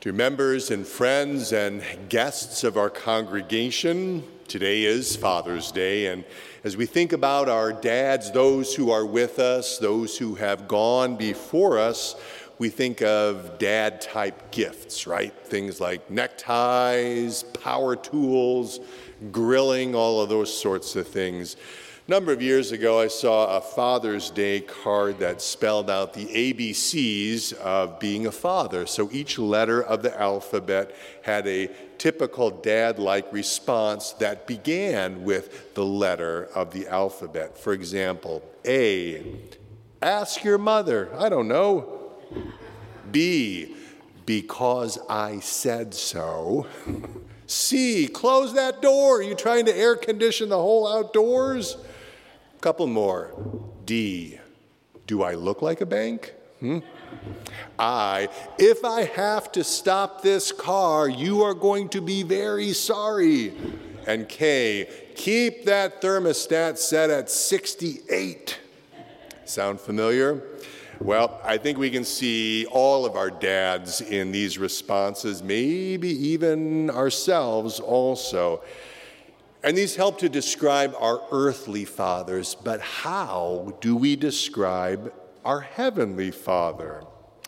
To members and friends and guests of our congregation, today is Father's Day, and as we think about our dads, those who are with us, those who have gone before us, we think of dad type gifts, right? Things like neckties, power tools, grilling, all of those sorts of things. A number of years ago, I saw a Father's Day card that spelled out the ABCs of being a father. So each letter of the alphabet had a typical dad like response that began with the letter of the alphabet. For example, A, ask your mother. I don't know. B, because I said so. C, close that door. Are you trying to air condition the whole outdoors? Couple more. D. Do I look like a bank? Hmm? I. If I have to stop this car, you are going to be very sorry. And K. Keep that thermostat set at 68. Sound familiar? Well, I think we can see all of our dads in these responses, maybe even ourselves also. And these help to describe our earthly fathers, but how do we describe our heavenly Father?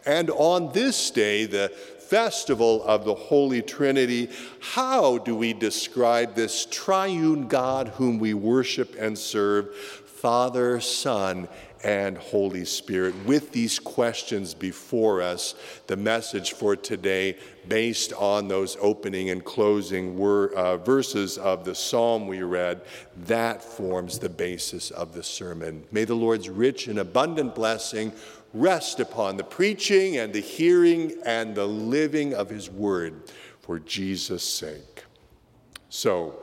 And on this day, the festival of the Holy Trinity, how do we describe this triune God whom we worship and serve, Father, Son, and Holy Spirit. With these questions before us, the message for today, based on those opening and closing uh, verses of the psalm we read, that forms the basis of the sermon. May the Lord's rich and abundant blessing rest upon the preaching and the hearing and the living of his word for Jesus' sake. So,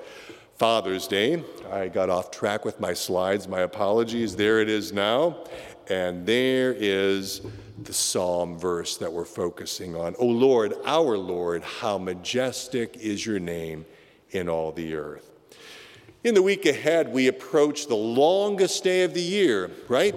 Father's Day. I got off track with my slides. My apologies. There it is now. And there is the psalm verse that we're focusing on. O Lord, our Lord, how majestic is your name in all the earth. In the week ahead, we approach the longest day of the year, right?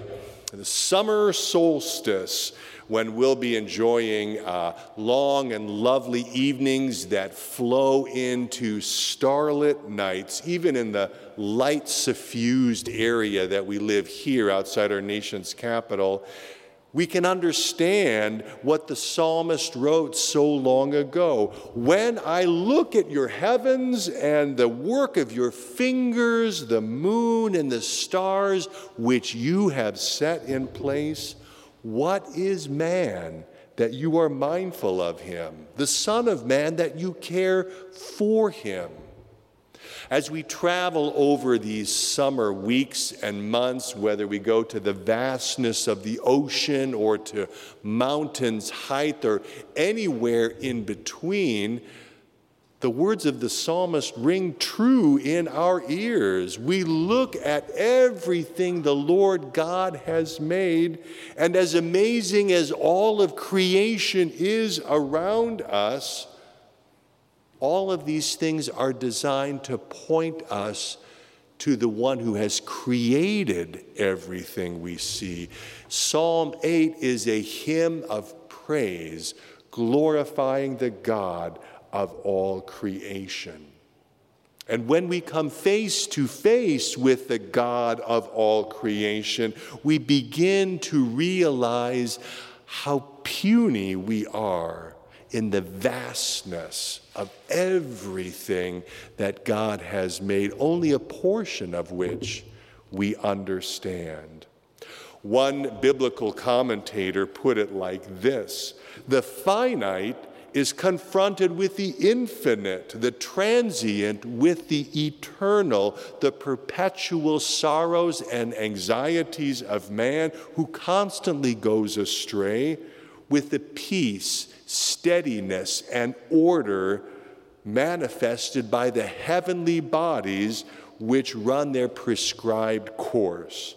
The summer solstice when we'll be enjoying uh, long and lovely evenings that flow into starlit nights, even in the light suffused area that we live here outside our nation's capital. We can understand what the psalmist wrote so long ago. When I look at your heavens and the work of your fingers, the moon and the stars which you have set in place, what is man that you are mindful of him? The Son of Man that you care for him? As we travel over these summer weeks and months, whether we go to the vastness of the ocean or to mountains' height or anywhere in between, the words of the psalmist ring true in our ears. We look at everything the Lord God has made, and as amazing as all of creation is around us, all of these things are designed to point us to the one who has created everything we see. Psalm 8 is a hymn of praise, glorifying the God of all creation. And when we come face to face with the God of all creation, we begin to realize how puny we are in the vastness of everything that God has made, only a portion of which we understand. One biblical commentator put it like this The finite is confronted with the infinite, the transient with the eternal, the perpetual sorrows and anxieties of man who constantly goes astray, with the peace, steadiness, and order manifested by the heavenly bodies which run their prescribed course.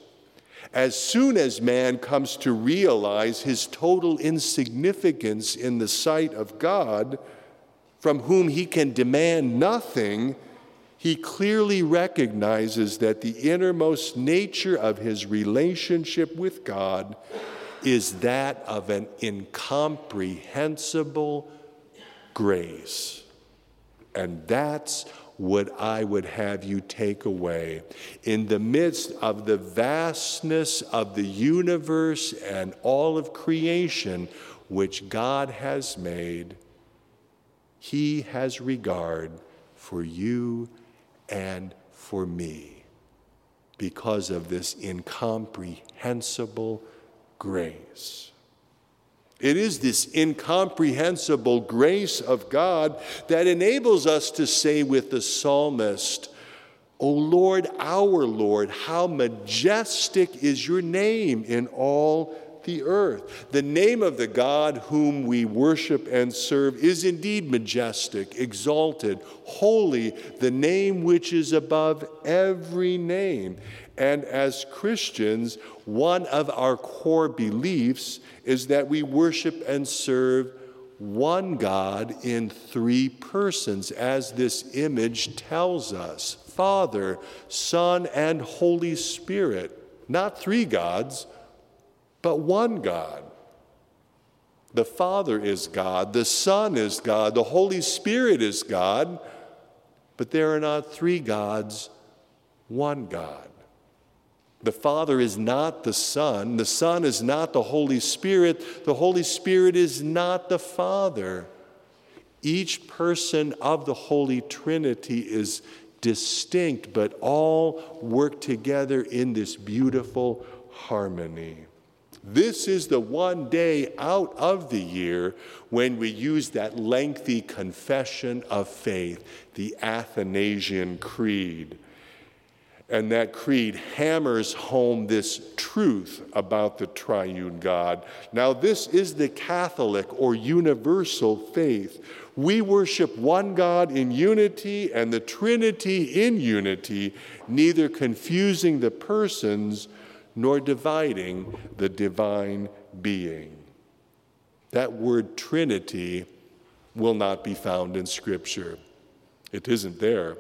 As soon as man comes to realize his total insignificance in the sight of God, from whom he can demand nothing, he clearly recognizes that the innermost nature of his relationship with God is that of an incomprehensible, grace. And that's what I would have you take away. In the midst of the vastness of the universe and all of creation, which God has made, He has regard for you and for me because of this incomprehensible grace. It is this incomprehensible grace of God that enables us to say with the psalmist, O Lord, our Lord, how majestic is your name in all the earth. The name of the God whom we worship and serve is indeed majestic, exalted, holy, the name which is above every name. And as Christians, one of our core beliefs is that we worship and serve one God in three persons, as this image tells us Father, Son, and Holy Spirit. Not three gods, but one God. The Father is God, the Son is God, the Holy Spirit is God, but there are not three gods, one God. The Father is not the Son, the Son is not the Holy Spirit, the Holy Spirit is not the Father. Each person of the Holy Trinity is distinct, but all work together in this beautiful harmony. This is the one day out of the year when we use that lengthy confession of faith, the Athanasian Creed. And that creed hammers home this truth about the triune God. Now, this is the Catholic or universal faith. We worship one God in unity and the Trinity in unity, neither confusing the persons nor dividing the divine being. That word Trinity will not be found in Scripture. It isn't there.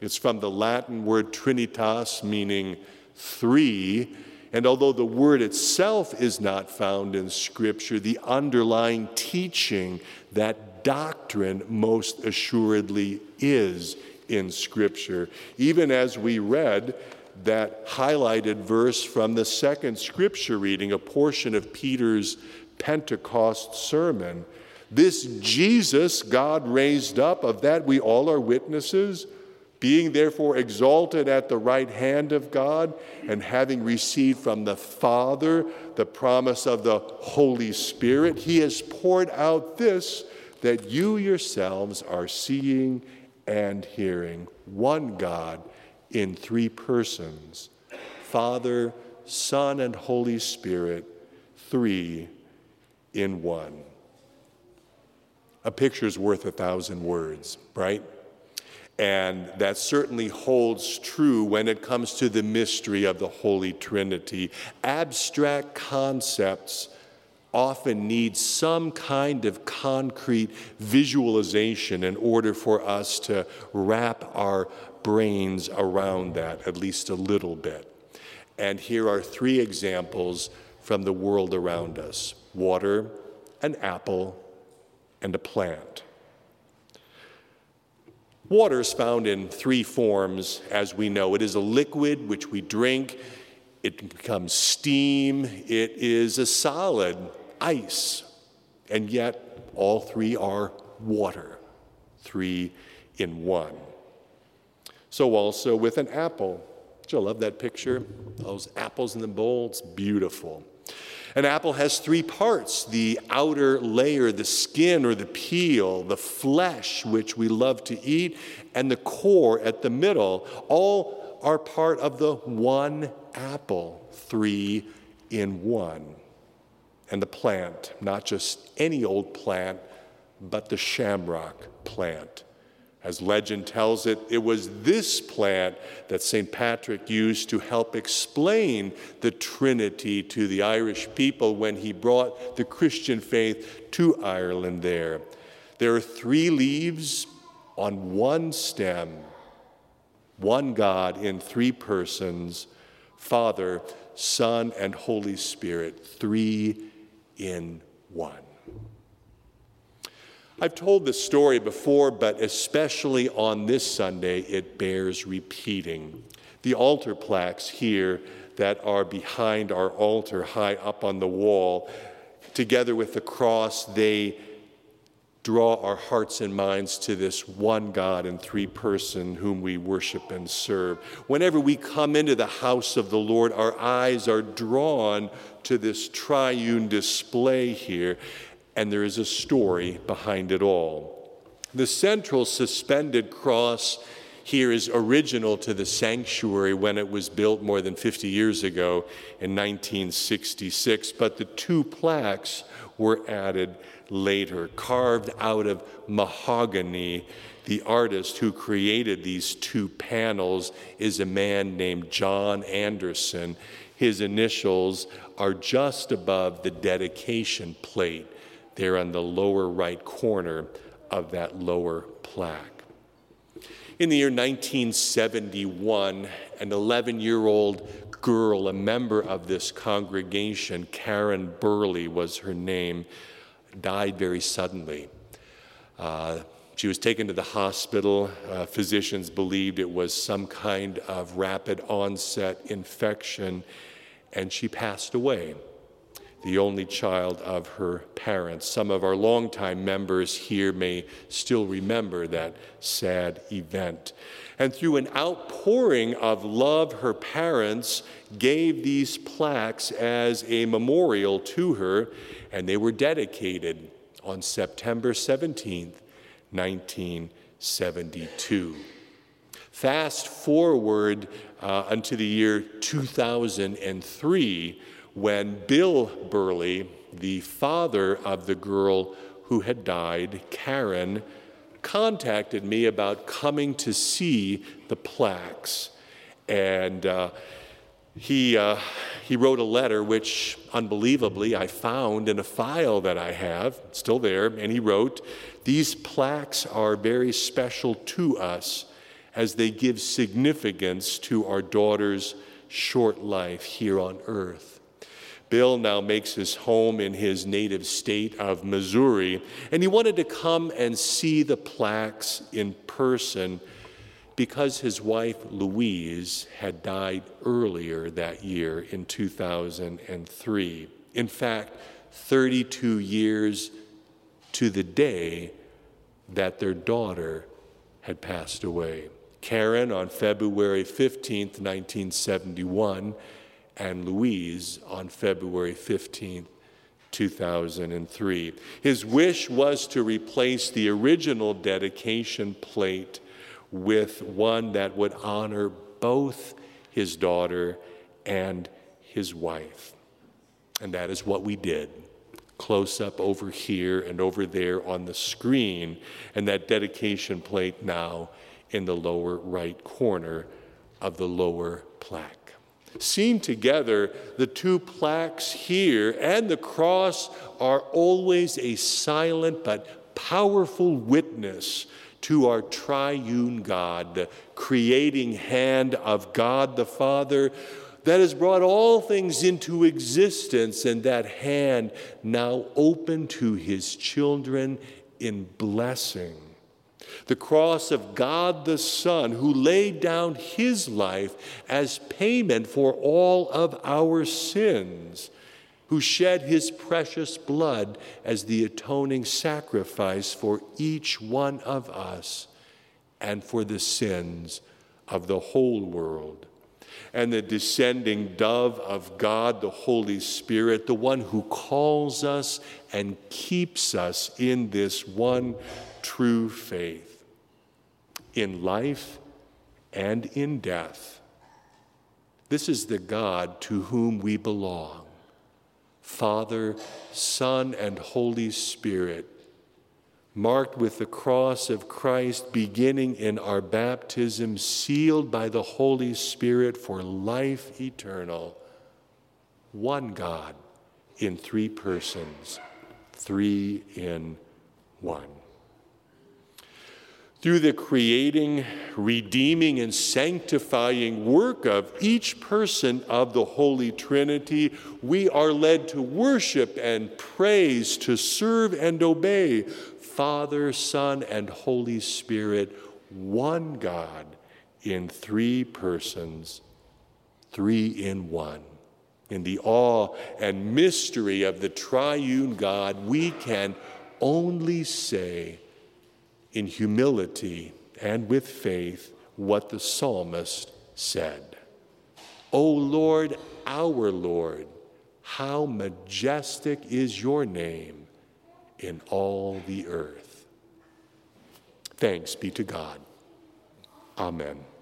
It's from the Latin word trinitas, meaning three. And although the word itself is not found in Scripture, the underlying teaching, that doctrine, most assuredly is in Scripture. Even as we read that highlighted verse from the second Scripture reading, a portion of Peter's Pentecost sermon. This Jesus God raised up, of that we all are witnesses being therefore exalted at the right hand of God, and having received from the Father the promise of the Holy Spirit, he has poured out this that you yourselves are seeing and hearing. One God in three persons Father, Son, and Holy Spirit, three in one. A picture's worth a thousand words, right? And that certainly holds true when it comes to the mystery of the Holy Trinity. Abstract concepts often need some kind of concrete visualization in order for us to wrap our brains around that, at least a little bit. And here are three examples from the world around us water, an apple, and a plant. Water is found in three forms, as we know. It is a liquid which we drink, it becomes steam, it is a solid, ice, and yet all three are water, three in one. So, also with an apple. Do you love that picture? Those apples in the bowl, it's beautiful. An apple has three parts the outer layer, the skin or the peel, the flesh, which we love to eat, and the core at the middle. All are part of the one apple, three in one. And the plant, not just any old plant, but the shamrock plant. As legend tells it, it was this plant that St. Patrick used to help explain the Trinity to the Irish people when he brought the Christian faith to Ireland there. There are three leaves on one stem, one God in three persons Father, Son, and Holy Spirit, three in one. I've told this story before, but especially on this Sunday, it bears repeating. The altar plaques here that are behind our altar, high up on the wall, together with the cross, they draw our hearts and minds to this one God and three person whom we worship and serve. Whenever we come into the house of the Lord, our eyes are drawn to this triune display here and there is a story behind it all. The central suspended cross here is original to the sanctuary when it was built more than 50 years ago in 1966, but the two plaques were added later, carved out of mahogany. The artist who created these two panels is a man named John Anderson. His initials are just above the dedication plate there on the lower right corner of that lower plaque. In the year 1971, an 11 year old girl, a member of this congregation, Karen Burley was her name, died very suddenly. Uh, she was taken to the hospital. Uh, physicians believed it was some kind of rapid onset infection, and she passed away the only child of her parents. Some of our longtime members here may still remember that sad event. And through an outpouring of love, her parents gave these plaques as a memorial to her, and they were dedicated on September 17th, 1972. Fast forward uh, unto the year 2003 when Bill Burley, the father of the girl who had died, Karen, contacted me about coming to see the plaques. And uh, he, uh, he wrote a letter, which unbelievably I found in a file that I have, still there. And he wrote, These plaques are very special to us as they give significance to our daughter's short life here on earth. Bill now makes his home in his native state of Missouri, and he wanted to come and see the plaques in person because his wife Louise had died earlier that year in 2003. In fact, 32 years to the day that their daughter had passed away. Karen, on February 15th, 1971, and Louise on February 15, 2003. His wish was to replace the original dedication plate with one that would honor both his daughter and his wife. And that is what we did. Close up over here and over there on the screen, and that dedication plate now in the lower right corner of the lower plaque. Seen together, the two plaques here and the cross are always a silent but powerful witness to our triune God, the creating hand of God the Father that has brought all things into existence, and that hand now open to his children in blessing the cross of God the Son, who laid down his life as payment for all of our sins, who shed his precious blood as the atoning sacrifice for each one of us and for the sins of the whole world. And the descending dove of God, the Holy Spirit, the one who calls us and keeps us in this one true faith in life and in death. This is the God to whom we belong Father, Son, and Holy Spirit, marked with the cross of Christ, beginning in our baptism, sealed by the Holy Spirit for life eternal. One God in three persons, three in one. Through the creating, redeeming, and sanctifying work of each person of the Holy Trinity, we are led to worship and praise, to serve and obey Father, Son, and Holy Spirit, one God in three persons, three in one. In the awe and mystery of the triune God, we can only say, in humility and with faith what the psalmist said O Lord, our Lord, how majestic is your name in all the earth. Thanks be to God. Amen.